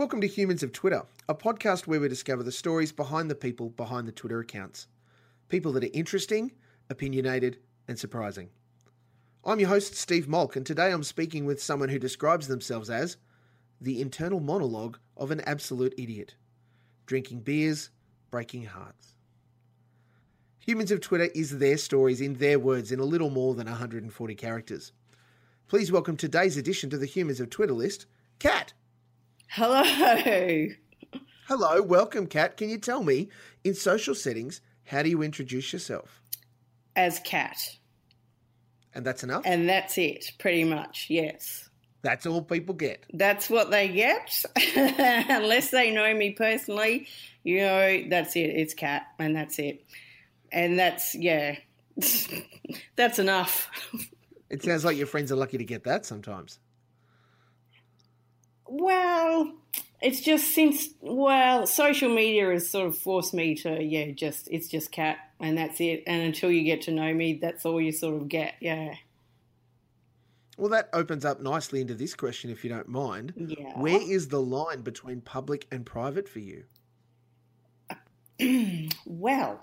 Welcome to Humans of Twitter, a podcast where we discover the stories behind the people behind the Twitter accounts. People that are interesting, opinionated, and surprising. I'm your host, Steve Malk, and today I'm speaking with someone who describes themselves as the internal monologue of an absolute idiot, drinking beers, breaking hearts. Humans of Twitter is their stories in their words in a little more than 140 characters. Please welcome today's addition to the Humans of Twitter list, Kat. Hello. Hello, welcome, Kat. Can you tell me, in social settings, how do you introduce yourself? As cat. And that's enough? And that's it, pretty much, yes. That's all people get. That's what they get. Unless they know me personally, you know, that's it. It's cat, and that's it. And that's, yeah, that's enough. It sounds like your friends are lucky to get that sometimes. Well, it's just since well, social media has sort of forced me to yeah, just it's just cat and that's it. And until you get to know me, that's all you sort of get. Yeah. Well, that opens up nicely into this question, if you don't mind. Yeah. Where is the line between public and private for you? well,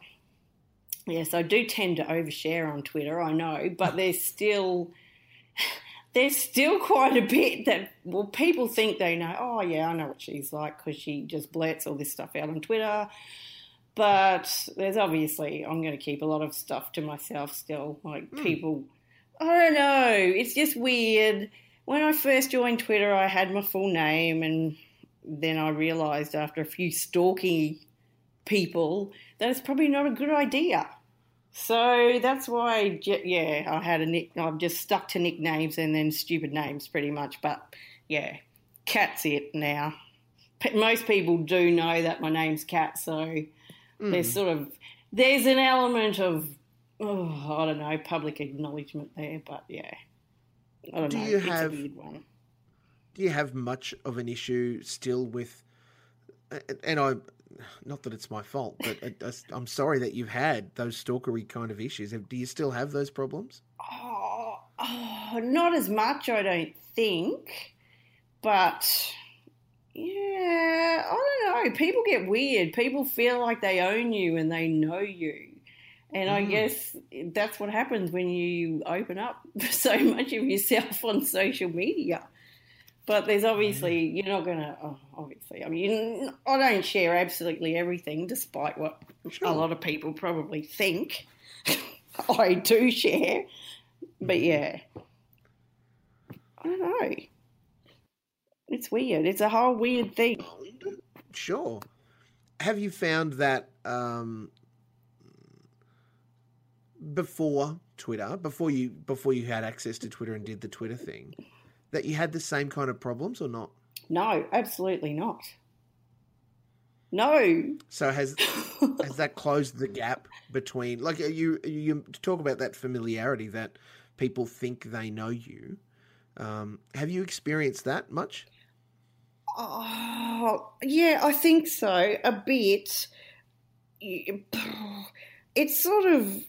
yes, I do tend to overshare on Twitter. I know, but there's still there's still quite a bit that well people think they know oh yeah i know what she's like because she just blurts all this stuff out on twitter. But there's obviously i'm going to keep a lot of stuff to myself still like mm. people i don't know it's just weird. When i first joined twitter i had my full name and then i realized after a few stalky people that it's probably not a good idea so that's why, yeah, I had a nick. I've just stuck to nicknames and then stupid names, pretty much. But yeah, Cat's it now. Most people do know that my name's Cat, so mm. there's sort of there's an element of oh, I don't know public acknowledgement there, but yeah, I don't do know. You it's have, Do you have much of an issue still with? And I not that it's my fault, but I'm sorry that you've had those stalkery kind of issues. Do you still have those problems? Oh, oh not as much, I don't think. But yeah, I don't know. People get weird. People feel like they own you and they know you. And mm. I guess that's what happens when you open up so much of yourself on social media. But there's obviously you're not going to. Oh, obviously, I mean, I don't share absolutely everything, despite what sure. a lot of people probably think. I do share, but yeah, I don't know. It's weird. It's a whole weird thing. Sure. Have you found that um, before Twitter, before you before you had access to Twitter and did the Twitter thing? That you had the same kind of problems or not? No, absolutely not. No. So has has that closed the gap between like you you talk about that familiarity that people think they know you. Um, have you experienced that much? Oh, yeah, I think so. A bit. It's sort of.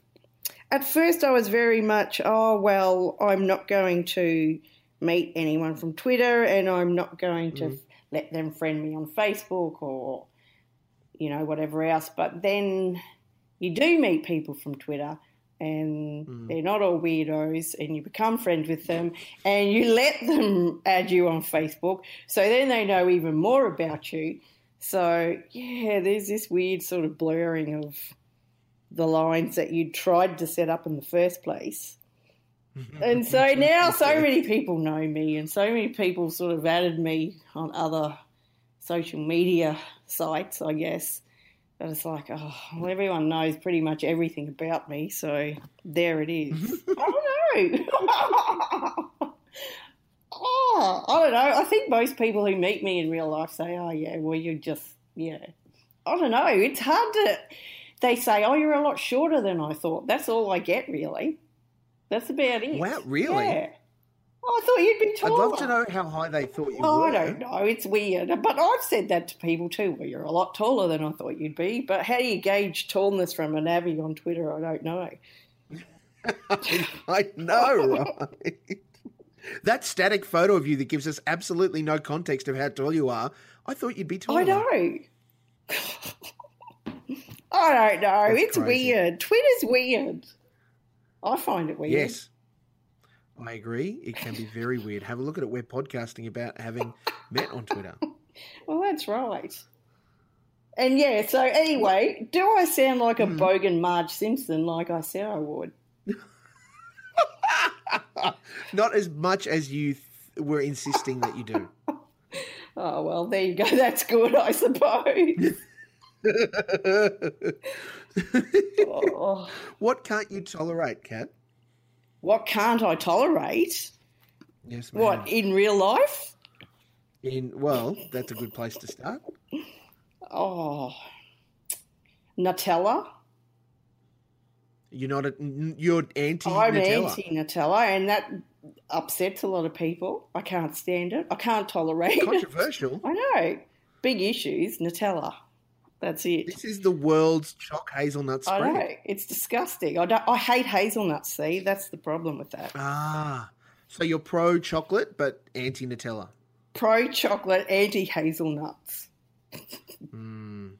At first, I was very much, oh, well, I'm not going to meet anyone from Twitter, and I'm not going to mm. let them friend me on Facebook or, you know, whatever else. But then you do meet people from Twitter, and mm. they're not all weirdos, and you become friends with them, and you let them add you on Facebook. So then they know even more about you. So, yeah, there's this weird sort of blurring of the lines that you tried to set up in the first place Mm-hmm. and so now so many people know me, and so many people sort of added me on other social media sites, I guess. But it's like, oh, well, everyone knows pretty much everything about me, so there it is. Mm-hmm. I don't know. oh, I don't know. I think most people who meet me in real life say, oh, yeah, well, you're just, yeah. I don't know. It's hard to. They say, oh, you're a lot shorter than I thought. That's all I get, really. That's about it. Wow, really? Yeah. Oh, I thought you'd be taller. I'd love to know how high they thought you oh, were. I don't know. It's weird. But I've said that to people too. Well, you're a lot taller than I thought you'd be. But how do you gauge tallness from an Avi on Twitter? I don't know. I know, right? that static photo of you that gives us absolutely no context of how tall you are. I thought you'd be taller. I know. I don't know. That's it's crazy. weird. Twitter's weird. I find it weird. Yes. I agree. It can be very weird. Have a look at it. We're podcasting about having met on Twitter. Well, that's right. And yeah, so anyway, do I sound like a Hmm. bogan Marge Simpson like I said I would? Not as much as you th- were insisting that you do. Oh, well, there you go. That's good, I suppose. oh, what can't you tolerate, Kat? what can't I tolerate? Yes, ma'am. What, in real life? In well, that's a good place to start. Oh, Nutella. You're not a, you're anti I'm anti Nutella, and that upsets a lot of people. I can't stand it. I can't tolerate it. Controversial. I know. Big issues, Nutella. That's it. This is the world's choc hazelnut spread. I know. It's disgusting. I, don't, I hate hazelnuts, see? That's the problem with that. Ah, so you're pro chocolate but anti Nutella. Pro chocolate, anti hazelnuts. Mm.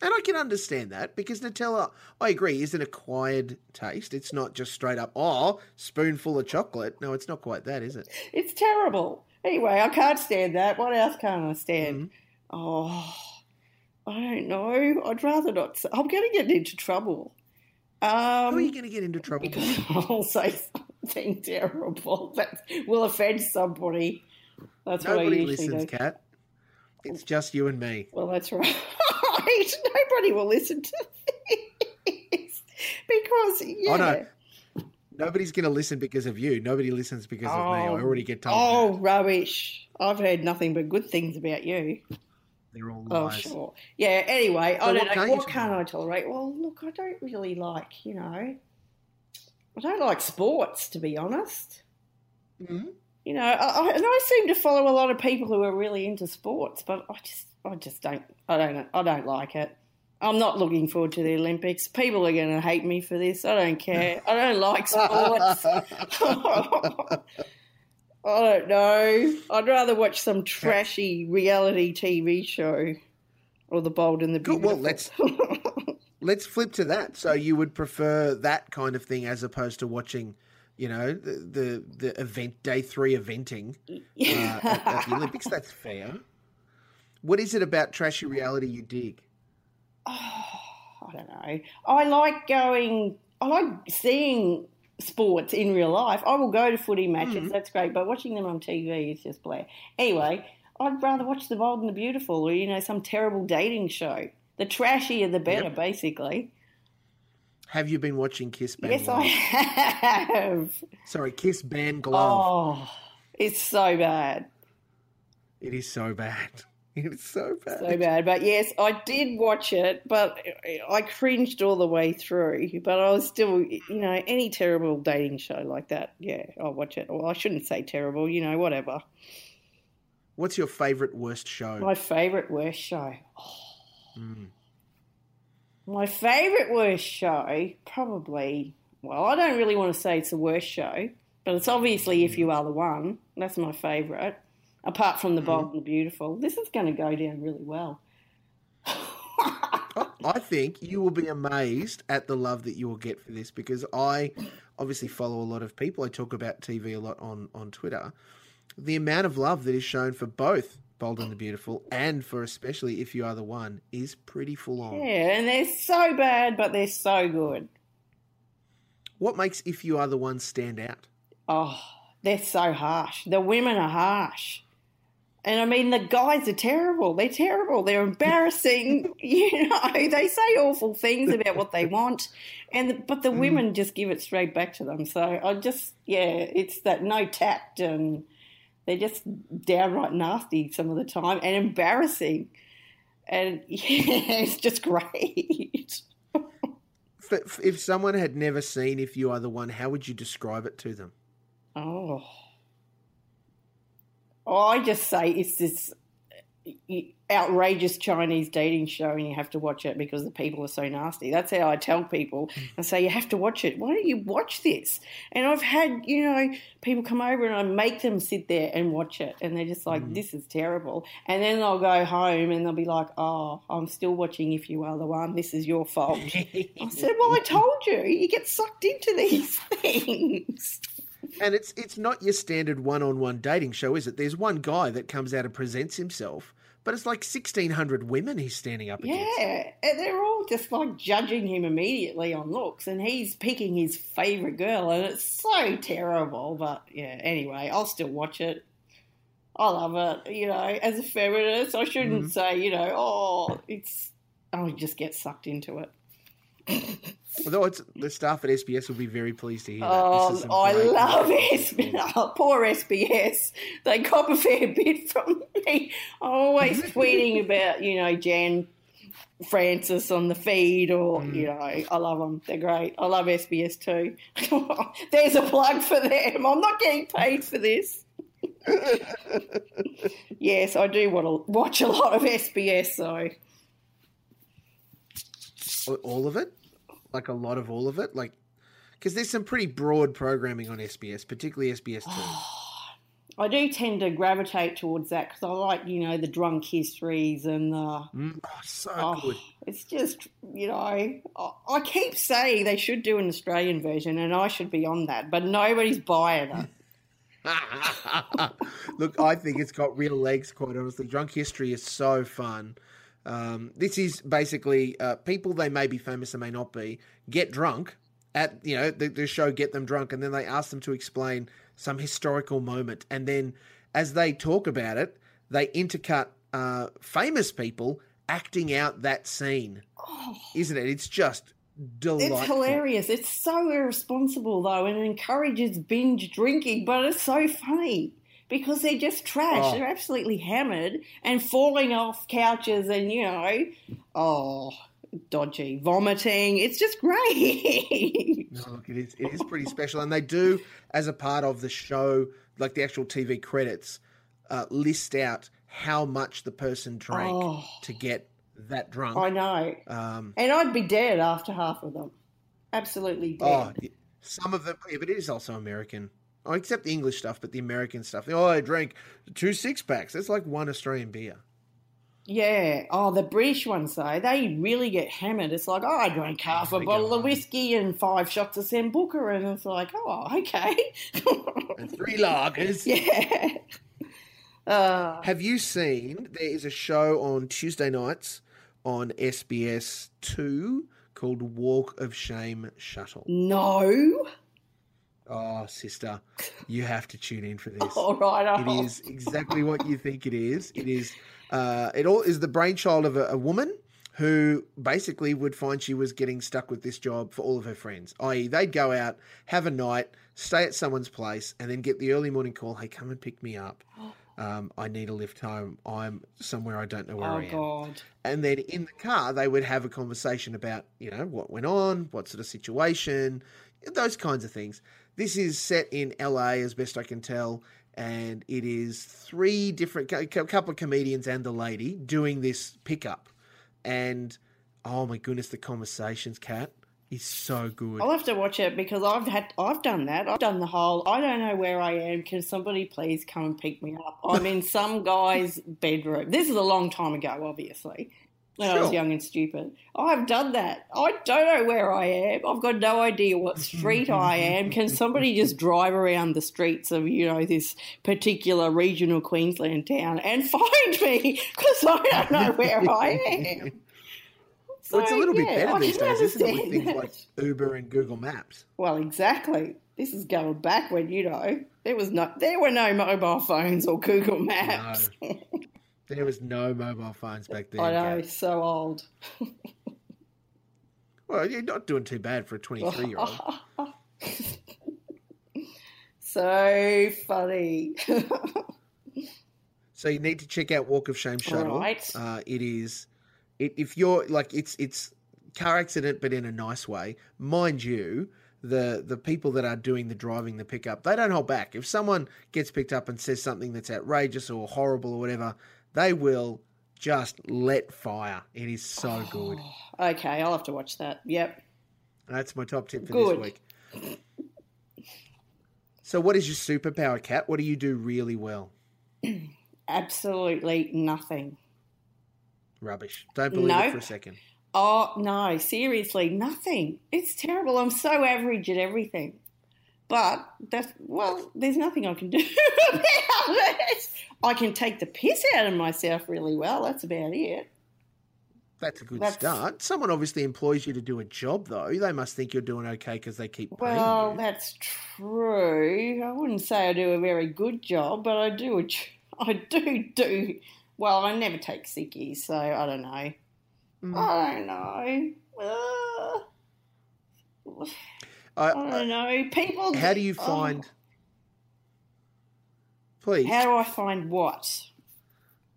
And I can understand that because Nutella, I agree, is an acquired taste. It's not just straight up, oh, spoonful of chocolate. No, it's not quite that, is it? It's terrible. Anyway, I can't stand that. What else can't I stand? Oh, I don't know. I'd rather not. Say. I'm going to get into trouble. How are you Um, going to get into trouble? because I'll say something terrible that will offend somebody. That's what I Nobody usually listens, do. Kat. It's just you and me. Well, that's right. Nobody will listen to this because yeah. Oh, no. Nobody's going to listen because of you. Nobody listens because of me. I Oh. already get told. Oh, that. rubbish! I've heard nothing but good things about you. They're all Oh, sure. Yeah. Anyway, So I don't what know. can't What can't I tolerate? Well, look, I don't really like. You know, I don't like sports to be honest. Mhm. You know, I, I, and I seem to follow a lot of people who are really into sports, but I just, I just don't, I don't, I don't like it. I'm not looking forward to the Olympics. People are going to hate me for this. I don't care. I don't like sports. I don't know. I'd rather watch some trashy reality TV show or The Bold and the. Beautiful. Well, let's let's flip to that. So you would prefer that kind of thing as opposed to watching, you know, the the, the event day three eventing uh, at, at the Olympics. That's fair. What is it about trashy reality you dig? Oh, I don't know. I like going. I like seeing sports in real life. I will go to footy matches. Mhm. That's great, but watching them on TV is just blah. Anyway, I'd rather watch The Bold and the Beautiful, or you know, some terrible dating show. The trashier, the better, Yep. basically. Have you been watching Kiss Bang? Yes, I have. Sorry, Kiss Bang Love. Oh, it's so bad. It is so bad. It is so bad. so bad. But yes, I did watch it, but I cringed all the way through. But I was still, you know, any terrible dating show like that, yeah, I'll watch it. Well, I shouldn't say terrible, you know, whatever. What's your favourite worst show? My favourite worst show. Mm. My favourite worst show, probably, well, I don't really want to say it's the worst show, but it's obviously If You Are the One. That's my favourite. Apart from The Bold mm-hmm. and the Beautiful. This is going to go down really well. I- I think you will be amazed at the love that you will get for this because I obviously follow a lot of people. I talk about TV a lot on, on Twitter. The amount of love that is shown for both Bold and the Beautiful and for especially If You Are the One is pretty full on. Yeah, and they're so bad, but they're so good. What makes If You Are the One stand out? Oh, they're so harsh. The women are harsh. And I mean, the guys are terrible. They're terrible. They're embarrassing. you know, they say awful things about what they want, and but the mm. women just give it straight back to them. So I just, yeah, it's that no tact, and they're just downright nasty some of the time and embarrassing. And yeah, it's just great. If, if someone had never seen If You Are the One, how would you describe it to them? Oh. I just say it's this outrageous Chinese dating show and you have to watch it because the people are so nasty. That's how I tell people. I say, you have to watch it. Why don't you watch this? And I've had, you know, people come over and I make them sit there and watch it. And they're just like, mm. this is terrible. And then they'll go home and they'll be like, oh, I'm still watching If You Are the One. This is your fault. I said, well, I told you. You get sucked into these things. And it's it's not your standard one-on-one dating show, is it? There's one guy that comes out and presents himself, but it's like 1600 women he's standing up against. Yeah, and they're all just like judging him immediately on looks, and he's picking his favorite girl, and it's so terrible. But yeah, anyway, I'll still watch it. I love it. You know, as a feminist, I shouldn't mm-hmm. say, you know, oh, it's. I just get sucked into it. Although it's the staff at SBS will be very pleased to hear that. Oh, I love SBS. Oh, poor SBS. They cop a fair bit from me. I'm always tweeting about, you know, Jan Francis on the feed, or mm. you know, I love them. They're great. I love SBS too. There's a plug for them. I'm not getting paid for this. yes, I do want to watch a lot of SBS though. All of it? Like a lot of all of it? Like, because there's some pretty broad programming on SBS, particularly SBS Two. I do tend to gravitate towards that because I like, you know, the drunk histories and the. Mm, oh, so oh, good. It's just, you know, I, I keep saying they should do an Australian version and I should be on that, but nobody's buying it. Look, I think it's got real legs, quite honestly. Drunk history is so fun. Um, this is basically uh, people they may be famous and may not be get drunk at you know the, the, show get them drunk and then they ask them to explain some historical moment. And then as they talk about it they intercut uh, famous people acting out that scene. Oh, isn't it? It's just delightful. it's hilarious. It's so irresponsible though and it encourages binge drinking but it's so funny because they're just trash. Oh. They're absolutely hammered and falling off couches and, you know, oh, dodgy, vomiting. It's just great. no, look, it is, it is pretty special. And they do, as a part of the show, like the actual TV credits, uh, list out how much the person drank oh. to get that drunk. I know. Um, and I'd be dead after half of them. Absolutely dead. Oh, some of them, yeah, but it is also American Oh, except the English stuff, but the American stuff. Oh, I drank two six packs. That's like one Australian beer. Yeah. Oh, the British ones though, they really get hammered. It's like, oh, I drank half oh, a bottle of whiskey and five shots of Sambuca, and it's like, oh, okay. and three lagers. Yeah. Uh, Have you seen? There is a show on Tuesday nights on SBS Two called Walk of Shame Shuttle. No. Oh, sister, you have to tune in for this. all right, it is exactly what you think it is. It is. Uh, it all is the brainchild of a, a, woman who basically would find she was getting stuck with this job for all of her friends. I.e., they'd go out, have a night, stay at someone's place, and then get the early morning call. Hey, come and pick me up. Um, I need a lift home. I'm somewhere I don't know where oh, I am. God. And then in the car, they would have a conversation about, you know, what went on, what sort of situation, those kinds of things. This is set in LA, as best I can tell, and it is three different, a couple of comedians and the lady doing this pickup. And oh my goodness, the conversations, Cat, is so good. I'll have to watch it because I've had, I've done that. I've done the whole. I don't know where I am. Can somebody please come and pick me up? I'm in some guy's bedroom. This is a long time ago, obviously when sure. I was young and stupid. I've done that. I don't know where I am. I've got no idea what street I am. Can somebody just drive around the streets of, you know, this particular regional Queensland town and find me? Because I don't know where I am. So, well, it's a little yeah, bit better these days, isn't it, with things like Uber and Google Maps? Well, exactly. This is going back when, you know, there was no, there were no mobile phones or Google Maps. No. There was no mobile phones back then. I know, so old. well, you're not doing too bad for a 23 year old. so funny. so you need to check out Walk of Shame Shuttle. Right. Uh, it is, it, if you're like, it's it's car accident, but in a nice way. Mind you, the the people that are doing the driving the pickup they don't hold back if someone gets picked up and says something that's outrageous or horrible or whatever They will just let fire. It is so good. Okay, I'll have to watch that. Yep. That's my top tip for Good. this week. So, what is your superpower, Cat? What do you do really well? Absolutely nothing. Rubbish. Don't believe No. it for a second. Oh, no, seriously, nothing. It's terrible. I'm so average at everything. But that's, well, there's nothing I can do about it. I can take the piss out of myself really well. That's about it. That's a good That's- start. Someone obviously employs you to do a job, though. They must think you're doing okay because they keep paying Well, you. that's true. I wouldn't say I do a very good job, but I do. A, I do do. Well, I never take sickies, so I don't know. Mm. I don't know. Uh, I- I don't know. People. how do you oh, find? Please. how do I find what?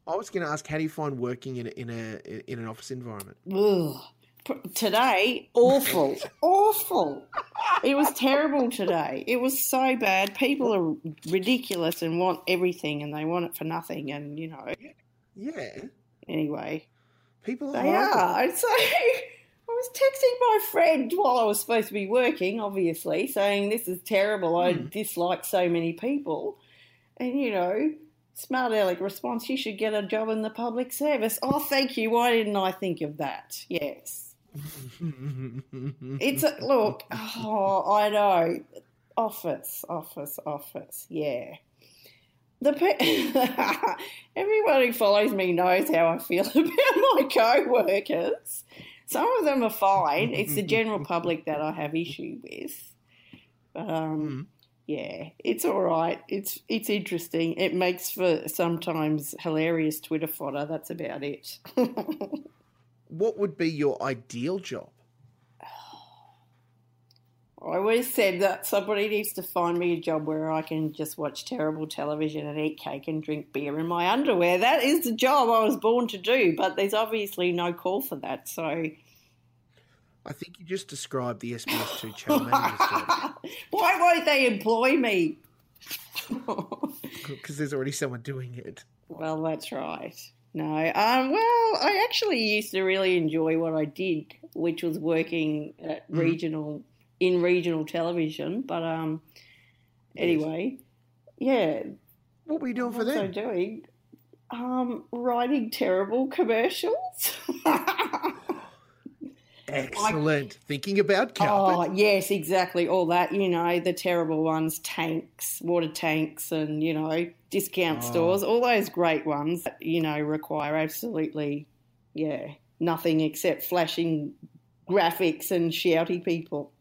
I was going to ask, how do you find working in a, in a in an office environment? Ugh. Today, awful, awful. It was terrible today. It was so bad. People are ridiculous and want everything, and they want it for nothing. And you know, Yeah, anyway, people are. they horrible. are. So I was texting my friend while I was supposed to be working, obviously, saying this is terrible. I Hmm. dislike so many people, and you know. Smart aleck response, you should get a job in the public service. Oh, thank you. Why didn't I think of that? Yes. It's a look. Oh, I know. Office, office, office. Yeah. The pe- everyone who follows me knows how I feel about my co-workers. Some of them are fine. It's the general public that I have issue with. But um, yeah, it's all right. It's it's interesting. It makes for sometimes hilarious Twitter fodder. That's about it. what would be your ideal job? I always said that somebody needs to find me a job where I can just watch terrible television and eat cake and drink beer in my underwear. That is the job I was born to do, but there's obviously no call for that. So, I think you just described the SBS2 channel why won't they employ me? because there's already someone doing it. well, that's right. No, um, well, I actually used to really enjoy what I did, which was working at regional in regional television. But um, anyway, yeah, What were you doing for them? doing um, writing terrible commercials. Excellent. Thinking about carpet. oh yes, exactly. All that you know, the terrible ones, tanks, water tanks, and you know, discount Oh. stores. All those great ones, that, you know, require absolutely, yeah, nothing except flashing graphics and shouty people.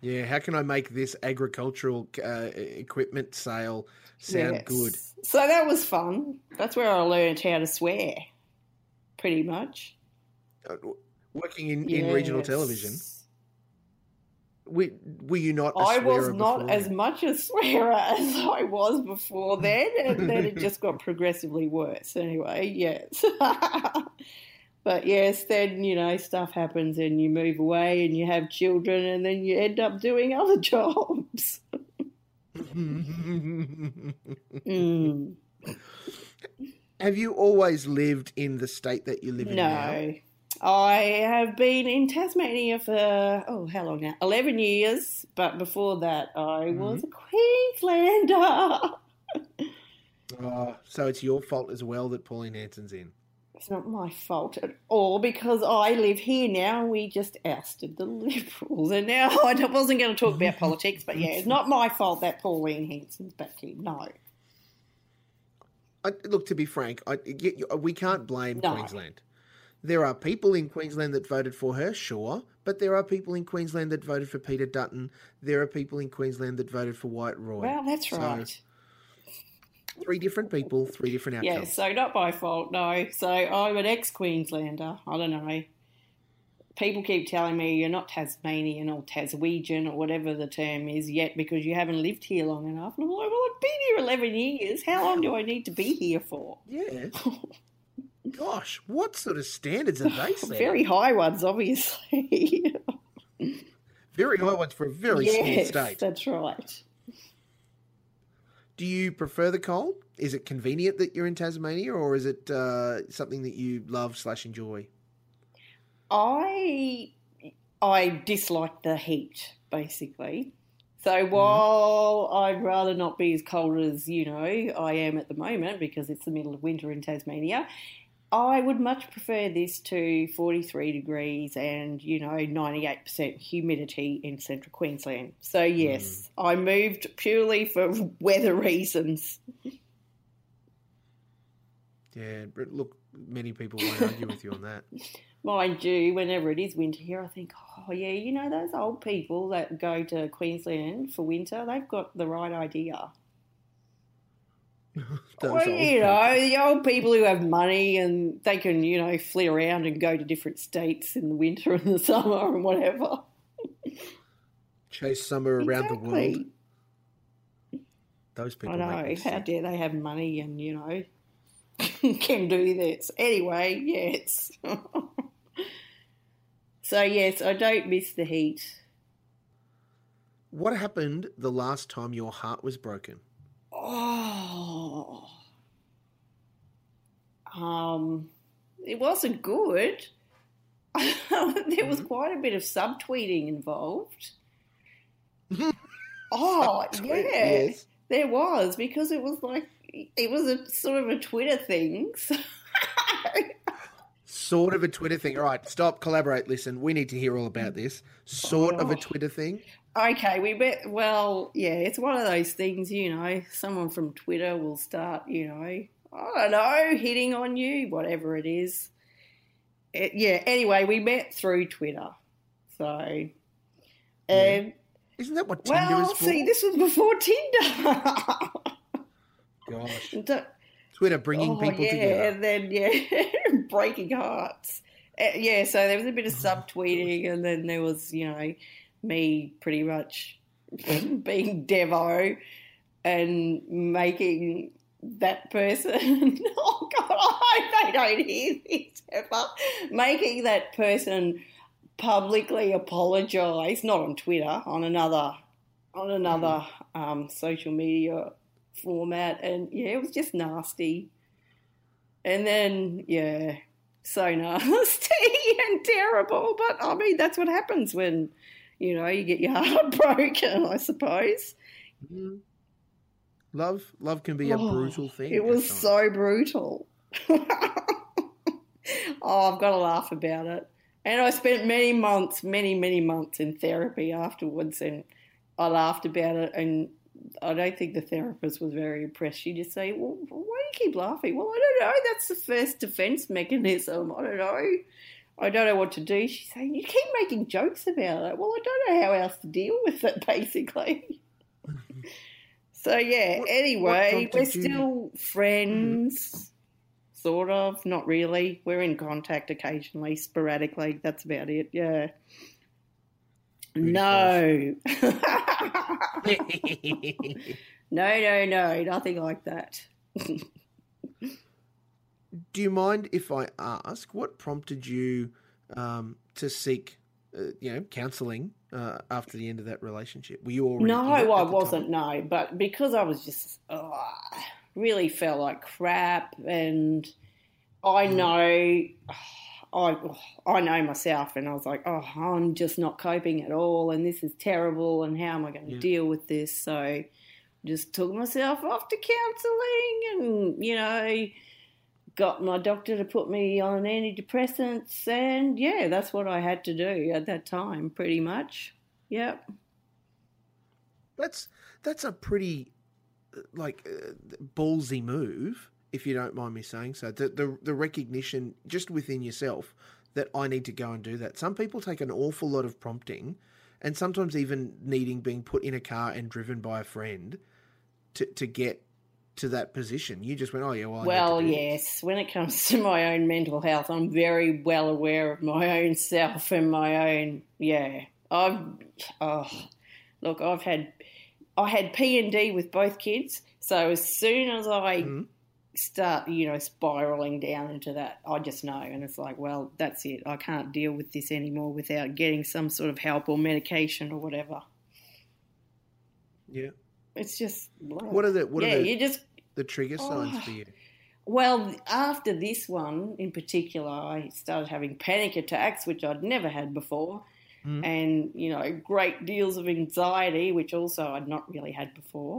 Yeah, how can I make this agricultural uh, equipment sale sound Yes. good? So that was fun. That's where I learned how to swear, pretty much. Working in, in regional television, were, were you not a I was not before as much a swearer as I was before then, and then it just got progressively worse. Anyway, yes. but yes, then, you know, stuff happens and you move away and you have children and then you end up doing other jobs. Mm. Have you always lived in the state that you live in now? I have been in Tasmania for, oh, how long now? 11 years, but before that, I mm-hmm. was a Queenslander. Oh, so it's your fault as well that Pauline Hanson's in. It's not my fault at all because I live here now and we just ousted the Liberals. And now I wasn't going to talk about politics, but yeah, it's not my fault that Pauline Hanson's back here. No. I, look, to be frank, I, we can't blame No. Queensland. There are people in Queensland that voted for her, sure, but there are people in Queensland that voted for Peter Dutton. There are people in Queensland that voted for Wyatt Roy. Well, that's So, right. Three different people, three different Yeah, outcomes. so not my fault, no. So I'm an ex Queenslander. I don't know. People keep telling me you're not Tasmanian or Taswegian or whatever the term is yet because you haven't lived here long enough. And I'm like, well, I've been here 11 years. How long do I need to be here for? Yeah. Gosh, what sort of standards are they setting? Very high ones, obviously. Very high ones for a very small yes, state. that's right. Do you prefer the cold? Is it convenient that you're in Tasmania, or is it uh, something that you love slash enjoy? I I dislike the heat, basically. So while I'd rather not be as cold as you know I am at the moment because it's the middle of winter in Tasmania, I would much prefer this to 43 degrees and you know 98% humidity in central Queensland. So yes, hmm. I moved purely for weather reasons. Yeah, but look, many people won't argue with you on that. Mind you, whenever it is winter here, I think, oh yeah, you know those old people that go to Queensland for winter, they've got the right idea. Well, you people. know, the old people who have money and they can, you know, flee around and go to different states in the winter and the summer and whatever. chase summer around the world. Those people. I know. How dare they have money and, you know, can do this. Anyway, yes. so, yes, I don't miss the heat. What happened the last time your heart was broken? Oh. Um, it wasn't good. there was quite a bit of subtweeting involved. oh, yeah. Yes. There was because it was like it was a sort of a Twitter thing. So Sort of a Twitter thing. All right, stop, collaborate, listen. We need to hear all about this. Sort of a Oh. Twitter thing. Okay, we bet. Well, yeah, it's one of those things. You know, someone from Twitter will start. You know, I don't know, hitting on you, whatever it is. It, yeah. Anyway, we met through Twitter. So, and Isn't that what Tinder well, is for? see, this was before Tinder. Gosh. Don't- Twitter bringing oh, people yeah, together. and then yeah, breaking hearts. Uh, yeah, so there was a bit of subtweeting, and then there was you know me pretty much being Devo and making that person. oh God, I hope they don't hear this ever. Making that person publicly apologise, not on Twitter, on another on another um, social media format, and yeah, it was just nasty. And then yeah, so nasty and terrible. But I mean, that's what happens when you know you get your heart broken. I suppose Mhm. Love, love can be a Oh, brutal thing. it was so brutal. oh, I've got to laugh about it. And I spent many months, many, many months in therapy afterwards, and I laughed about it. And I don't think the therapist was very impressed. She just say, "Well, why do you keep laughing?" Well, I don't know. That's the first defense mechanism. I don't know. I don't know what to do. She's saying, "You keep making jokes about it." Well, I don't know how else to deal with it, basically. so yeah. What- anyway, what we're prompted you- still friends. Sort of, not really. We're in contact occasionally, sporadically. That's about it. Yeah. Booty No. no, no, no. Nothing like that. Do you mind if I ask what prompted you um, to seek, uh, you know, counselling uh, after the end of that relationship? Were you already? No, I wasn't. time? No, but because I was just oh, really felt like crap, and I Mm. know, I I know myself, and I was like, oh, I'm just not coping at all, and this is terrible, and how am I going to Yeah. deal with this? So, just took myself off to counselling, and you know. Got my doctor to put me on antidepressants, and yeah, that's what I had to do at that time, pretty much. Yep. That's that's a pretty uh, like uh, ballsy move, if you don't mind me saying so. The, the the recognition just within yourself that I need to go and do that. Some people take an awful lot of prompting, and sometimes even needing being put in a car and driven by a friend to to get to that position. You just went, oh yeah, well, I Well, to this." yes. When it comes to my own mental health, I'm very well aware of my own self and my own. Yeah, I've. Oh, look, I've had. I had P and D with both kids, so as soon as I Mhm. start, you know, spiraling down into that, I just know, and it's like, well, that's it. I can't deal with this anymore without getting some sort of help or medication or whatever. yeah. it's just What are the what yeah, are the, you just the trigger signs Oh. for you? well after this one in particular, I started having panic attacks, which I'd never had before, Mm. and you know great deals of anxiety, which also I'd not really had before.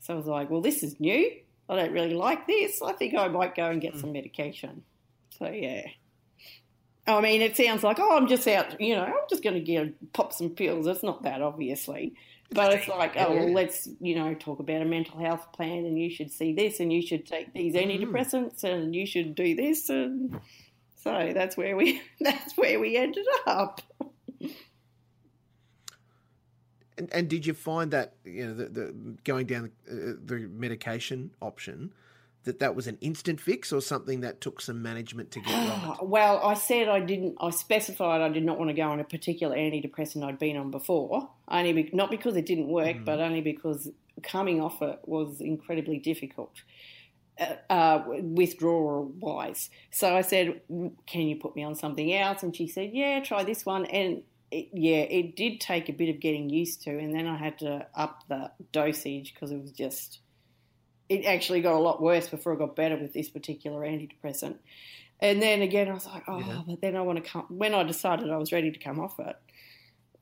So I was like, well, this is new. I don't really like this. I think I might go and get some medication. So yeah. I mean, it sounds like, oh, I'm just out, you know, I'm just going to get pop some pills. It's not that, obviously. But it's like, oh, well, let's, you know, talk about a mental health plan and you should see this and you should take these antidepressants and you should do this. And so that's where we, that's where we ended up. And, and did you find that you know the, the going down uh, the medication option that that was an instant fix or something that took some management to get right? Well, I said I didn't. I specified I did not want to go on a particular antidepressant I'd been on before. Only be, not because it didn't work, but only because coming off it was incredibly difficult, uh, uh, withdrawal wise. So I said, "Can you put me on something else?" And she said, "Yeah, try this one." And it, yeah, it did take a bit of getting used to, and then I had to up the dosage because it was just. It actually got a lot worse before it got better with this particular antidepressant. And then again, I was like, oh, Yeah. but then I want to come. When I decided I was ready to come off it,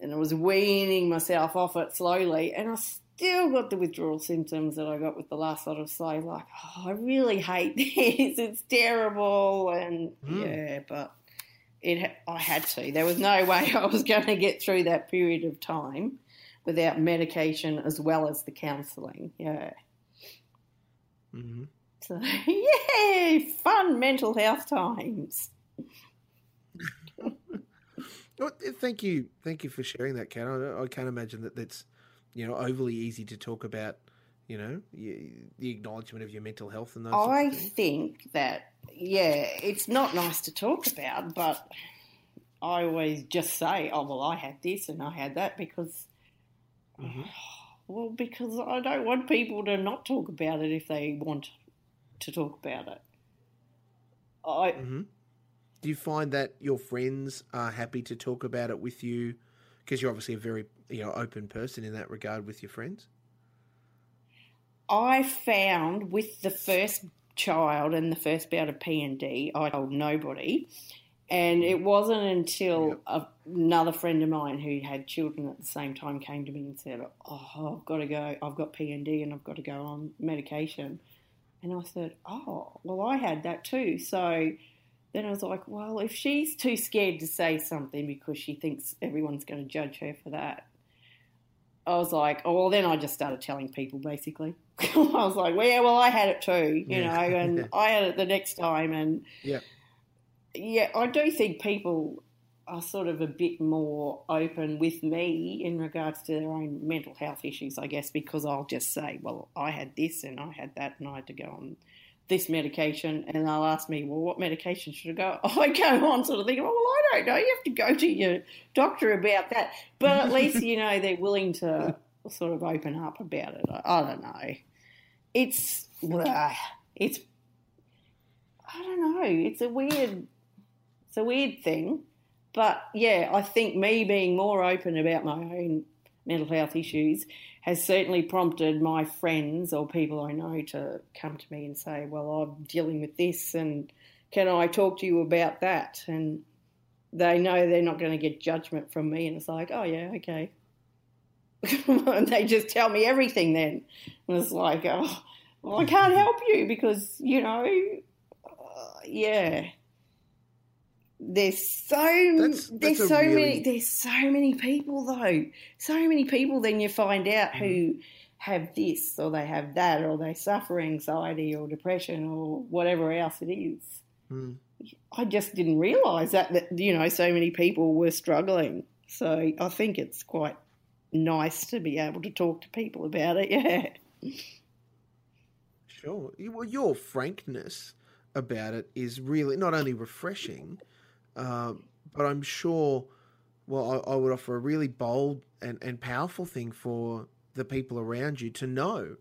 and I was weaning myself off it slowly, and I still got the withdrawal symptoms that I got with the last lot of slow. Like, oh, I really hate this. It's terrible, and Mm. yeah, but it I had to. There was no way I was going to get through that period of time without medication as well as the counselling. Yeah. Hmm So, yay, fun mental health times. Well, thank you, thank you for sharing that, Kat. I, I can't imagine that that's you know overly easy to talk about. You know, y the acknowledgement of your mental health and those. I think that, yeah, it's not nice to talk about, but I always just say, oh, well, I had this and I had that because, Mhm. well, because I don't want people to not talk about it if they want to talk about it. I, hmm Do you find that your friends are happy to talk about it with you? Because you're obviously a very you know open person in that regard with your friends. I found with the first child and the first bout of P and D, I told nobody, and it wasn't until a, another friend of mine who had children at the same time came to me and said, "Oh, I've got to go. I've got P and D, and I've got to go on medication." And I said, "Oh, well, I had that too." So then I was like, "Well, if she's too scared to say something because she thinks everyone's going to judge her for that." I was like, oh, well, then I just started telling people basically. I was like, well, yeah, well, I had it too, you Yeah. know, and I had it the next time. And Yeah. Yeah, I do think people are sort of a bit more open with me in regards to their own mental health issues, I guess, because I'll just say, well, I had this and I had that and I had to go on this medication. And they'll ask me, well, what medication should I go? I go on sort of thinking, well, I don't know. You have to go to your doctor about that. But at least, you know, they're willing to sort of open up about it. I, I don't know. It's, blah, it's, I don't know. It's a weird, it's a weird thing. But yeah, I think me being more open about my own mental health issues has certainly prompted my friends or people I know to come to me and say, Well, I'm dealing with this and can I talk to you about that? And they know they're not going to get judgment from me. And it's like, Oh, yeah, okay. and they just tell me everything then. And it's like, Oh, well, I can't help you because, you know, uh, yeah there's so That's- there's that's a so really- many there's so many people though so many people then you find out who Mm-hmm. have this or they have that or they suffer anxiety or depression or whatever else it is Mm. i just didn't realize that that you know so many people were struggling so i think it's quite nice to be able to talk to people about it yeah Sure. Well, your frankness about it is really not only refreshing, uh, but I'm sure, well, I, I would offer a really bold and, and powerful thing for the people around you to know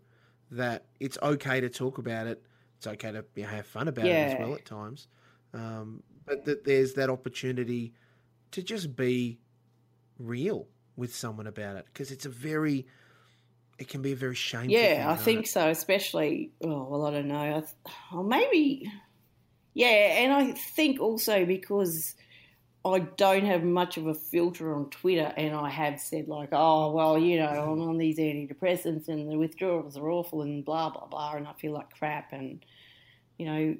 that it's okay to talk about it. It's okay to you know, have fun about it as well at times. Um, but that there's that opportunity to just be real with someone about it because it's a very it can be a very shameful. Yeah, thing, I think it? so. Especially, oh well, I don't know. I th- or maybe, yeah, and I think also because I don't have much of a filter on Twitter, and I have said like, oh well, you know, I'm on these antidepressants, and the withdrawals are awful, and blah blah blah, and I feel like crap, and you know,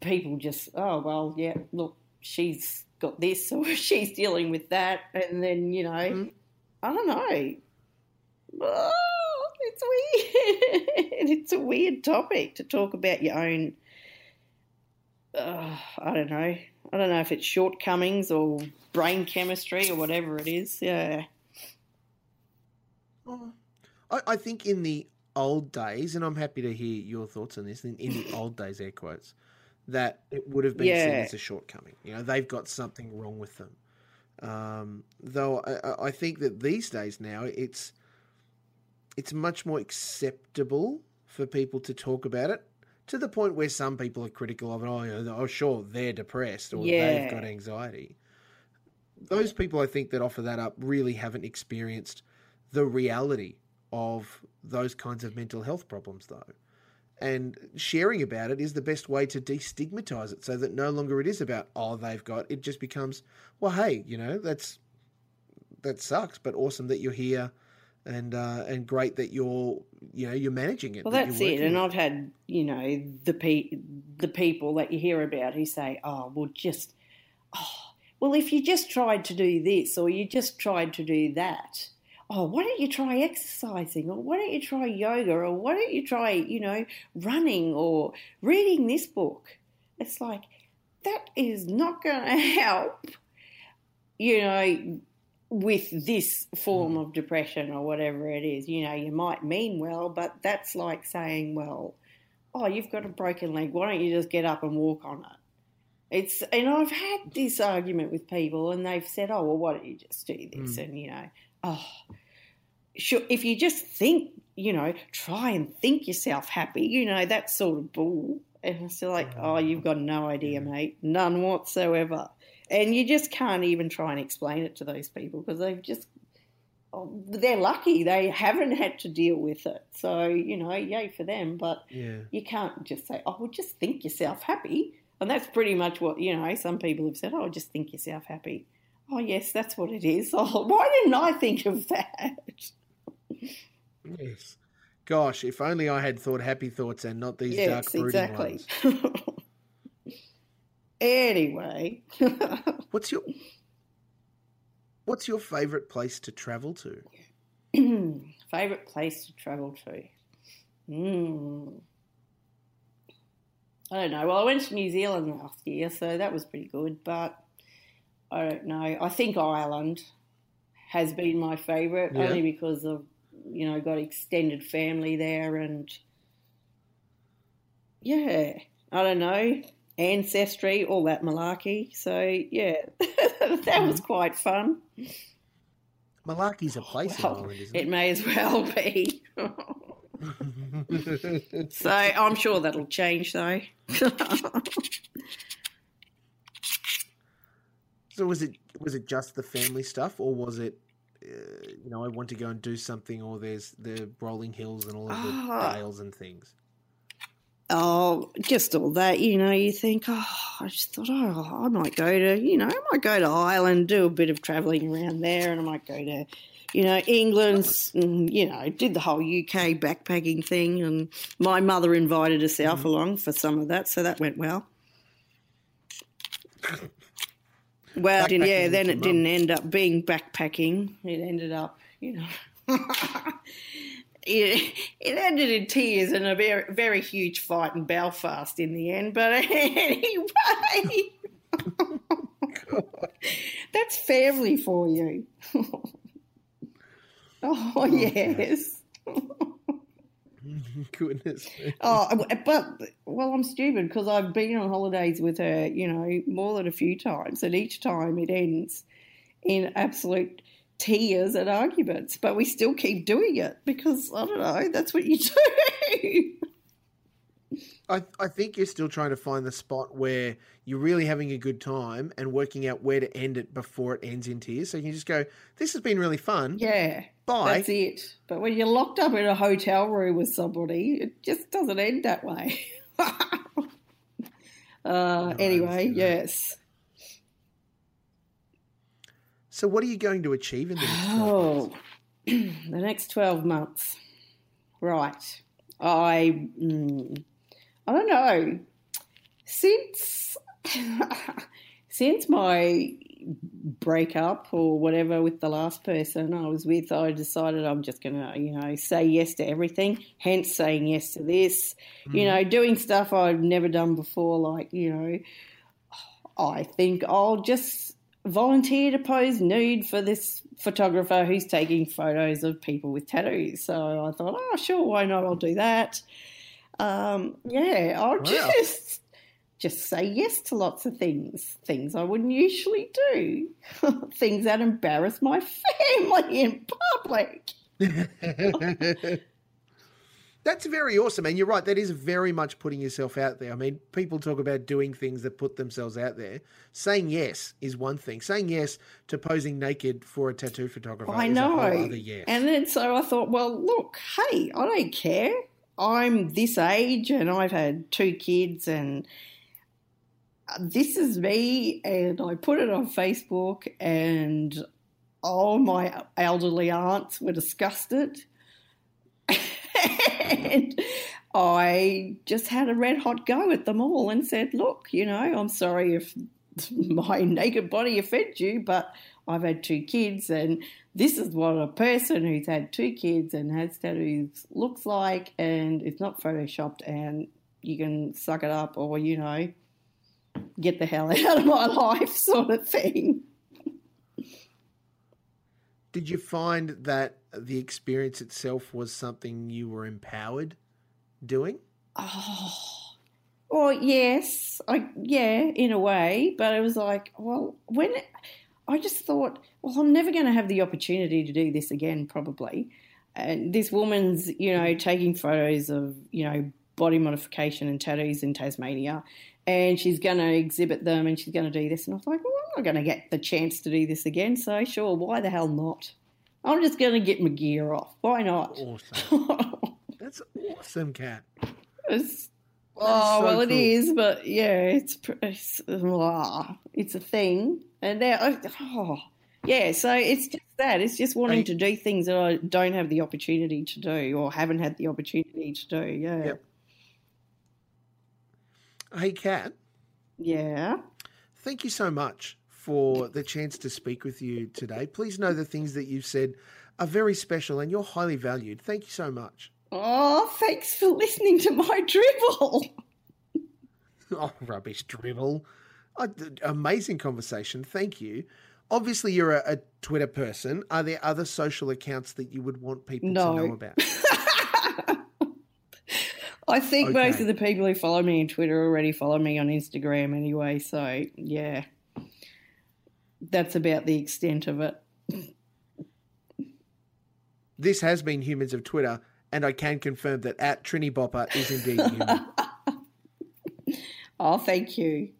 people just, oh well, yeah, look, she's got this, or she's dealing with that, and then you know, Mhm. I don't know. Oh, it's weird. it's a weird topic to talk about your own. Uh, I don't know. I don't know if it's shortcomings or brain chemistry or whatever it is. Yeah. Oh, I, I think in the old days, and I'm happy to hear your thoughts on this. In, in the old days, air quotes, that it would have been seen as a shortcoming. You know, they've got something wrong with them. Um, though I- I think that these days now it's it's much more acceptable for people to talk about it to the point where some people are critical of it. Oh, you know, oh sure, they're depressed or Yeah. they've got anxiety. Those people, I think, that offer that up really haven't experienced the reality of those kinds of mental health problems, though. And sharing about it is the best way to destigmatize it so that no longer it is about, oh, they've got, it just becomes, well, hey, you know, that's, that sucks, but awesome that you're here and, uh, and great that you're, you know, you're managing it. Well, that that's it. And with I've had, you know, the pe- the people that you hear about who say, "Oh, well, just, oh, well, if you just tried to do this or you just tried to do that, oh, why don't you try exercising or why don't you try yoga or why don't you try, you know, running or reading this book?" It's like that is not going to help, you know, with this form mm-hmm. of depression or whatever it is. You know, you might mean well, but that's like saying, well, oh, you've got a broken leg. Why don't you just get up and walk on it? It's and I've had this argument with people, and they've said, "Oh, well, why don't you just do this?" Mm. And you know, oh, sure. If you just think, you know, try and think yourself happy, you know, that sort of bull. And it's still like, oh, you've mm-hmm. got no idea, mate, none whatsoever. And you just can't even try and explain it to those people because they've just oh, they're lucky they haven't had to deal with it. So you know, yay for them. But Yeah. you can't just say, "Oh, well, just think yourself happy," and that's pretty much what you know. Some people have said, "Oh, just think yourself happy." Oh, yes, that's what it is. Oh, why didn't I think of that? Yes. Gosh, if only I had thought happy thoughts and not these dark, yes, brooding exactly. ones. anyway, What's your What's your favorite place to travel to? favorite place to travel to? Hmm. I don't know. Well, I went to New Zealand last year, so that was pretty good. But I don't know. I think Ireland has been my favourite Yeah. only because of you know got extended family there and yeah, I don't know ancestry, all that malarkey. So yeah, that was quite fun. Malarkey's a place Well, in Ireland, isn't It it? may as well be. so I'm sure that'll change though. so was it was it just the family stuff, or was it, uh, you know, I want to go and do something, or there's the rolling hills and all of the Ah. dales and things. Oh, just all that, you know, you think, oh, I just thought, oh, I might go to, you know, I might go to Ireland, do a bit of travelling around there, and I might go to, you know, England, and, you know, did the whole UK backpacking thing. And my mother invited herself along for some of that, so that went well. Well, yeah, then it your didn't end up being backpacking. It ended up, you know. it, it ended in tears and a very, very huge fight in Belfast in the end. But anyway, that's family for you. oh, oh yes. Goodness. Oh, but well, I'm stupid because I've been on holidays with her, you know, more than a few times, and each time it ends in absolute tears and arguments. But we still keep doing it because I don't know. That's what you do. I, I think you're still trying to find the spot where you're really having a good time and working out where to end it before it ends in tears. So you can just go, this has been really fun. Yeah. Bye. That's it. But when you're locked up in a hotel room with somebody, it just doesn't end that way. uh, anyway, yes. So what are you going to achieve in the next 12 Oh, months? the next 12 months. Right. I, mm, I don't know. Since, since my breakup or whatever with the last person I was with, I decided I'm just going to, you know, say yes to everything, hence saying yes to this, you know, doing stuff I've never done before, like, you know, I think I'll just volunteer to pose nude for this photographer who's taking photos of people with tattoos. So I thought, oh, sure, why not? I'll do that. Um, yeah, I'll Wow. just just say yes to lots of things, things I wouldn't usually do, things that embarrass my family in public. That's very awesome. And you're right, that is very much putting yourself out there. I mean, people talk about doing things that put themselves out there. Saying yes is one thing. Saying yes to posing naked for a tattoo photographer I is know. a whole other yes. And then so I thought, well, look, hey, I don't care. I'm this age and I've had two kids and this is me. And I put it on Facebook and all my elderly aunts were disgusted. and I just had a red hot go at them all and said, look, you know, I'm sorry if my naked body offends you, but I've had two kids, and this is what a person who's had two kids and has tattoos looks like, and it's not photoshopped, and you can suck it up or, you know, get the hell out of my life, sort of thing. Did you find that the experience itself was something you were empowered doing? Oh, well, yes, I yeah, in a way, but it was like, well, when I just thought, well, I'm never going to have the opportunity to do this again, probably. And this woman's, you know, taking photos of, you know, body modification and tattoos in Tasmania, and she's going to exhibit them, and she's going to do this, and I was like, well, I'm not going to get the chance to do this again, so sure, why the hell not? I'm just going to get my gear off. Why not? Awesome. That's awesome, Kat. It's, oh so well, it cool. is, but yeah, it's it's, ah, it's a thing, and now oh yeah, so it's just that it's just wanting to do things that I don't have the opportunity to do or haven't had the opportunity to do. Yeah, Yep. Hey, Kat, yeah. thank you so much for the chance to speak with you today. Please know the things that you've said are very special and you're highly valued. Thank you so much. Oh, thanks for listening to my dribble. Oh, rubbish dribble. Th- amazing conversation. Thank you. Obviously, you're a, a Twitter person. Are there other social accounts that you would want people No. to know about? I think most of the people who follow me on Twitter already follow me on Instagram anyway, so yeah. That's about the extent of it. This has been Humans of Twitter, and I can confirm that at Trini Bopper is indeed human. Oh, thank you.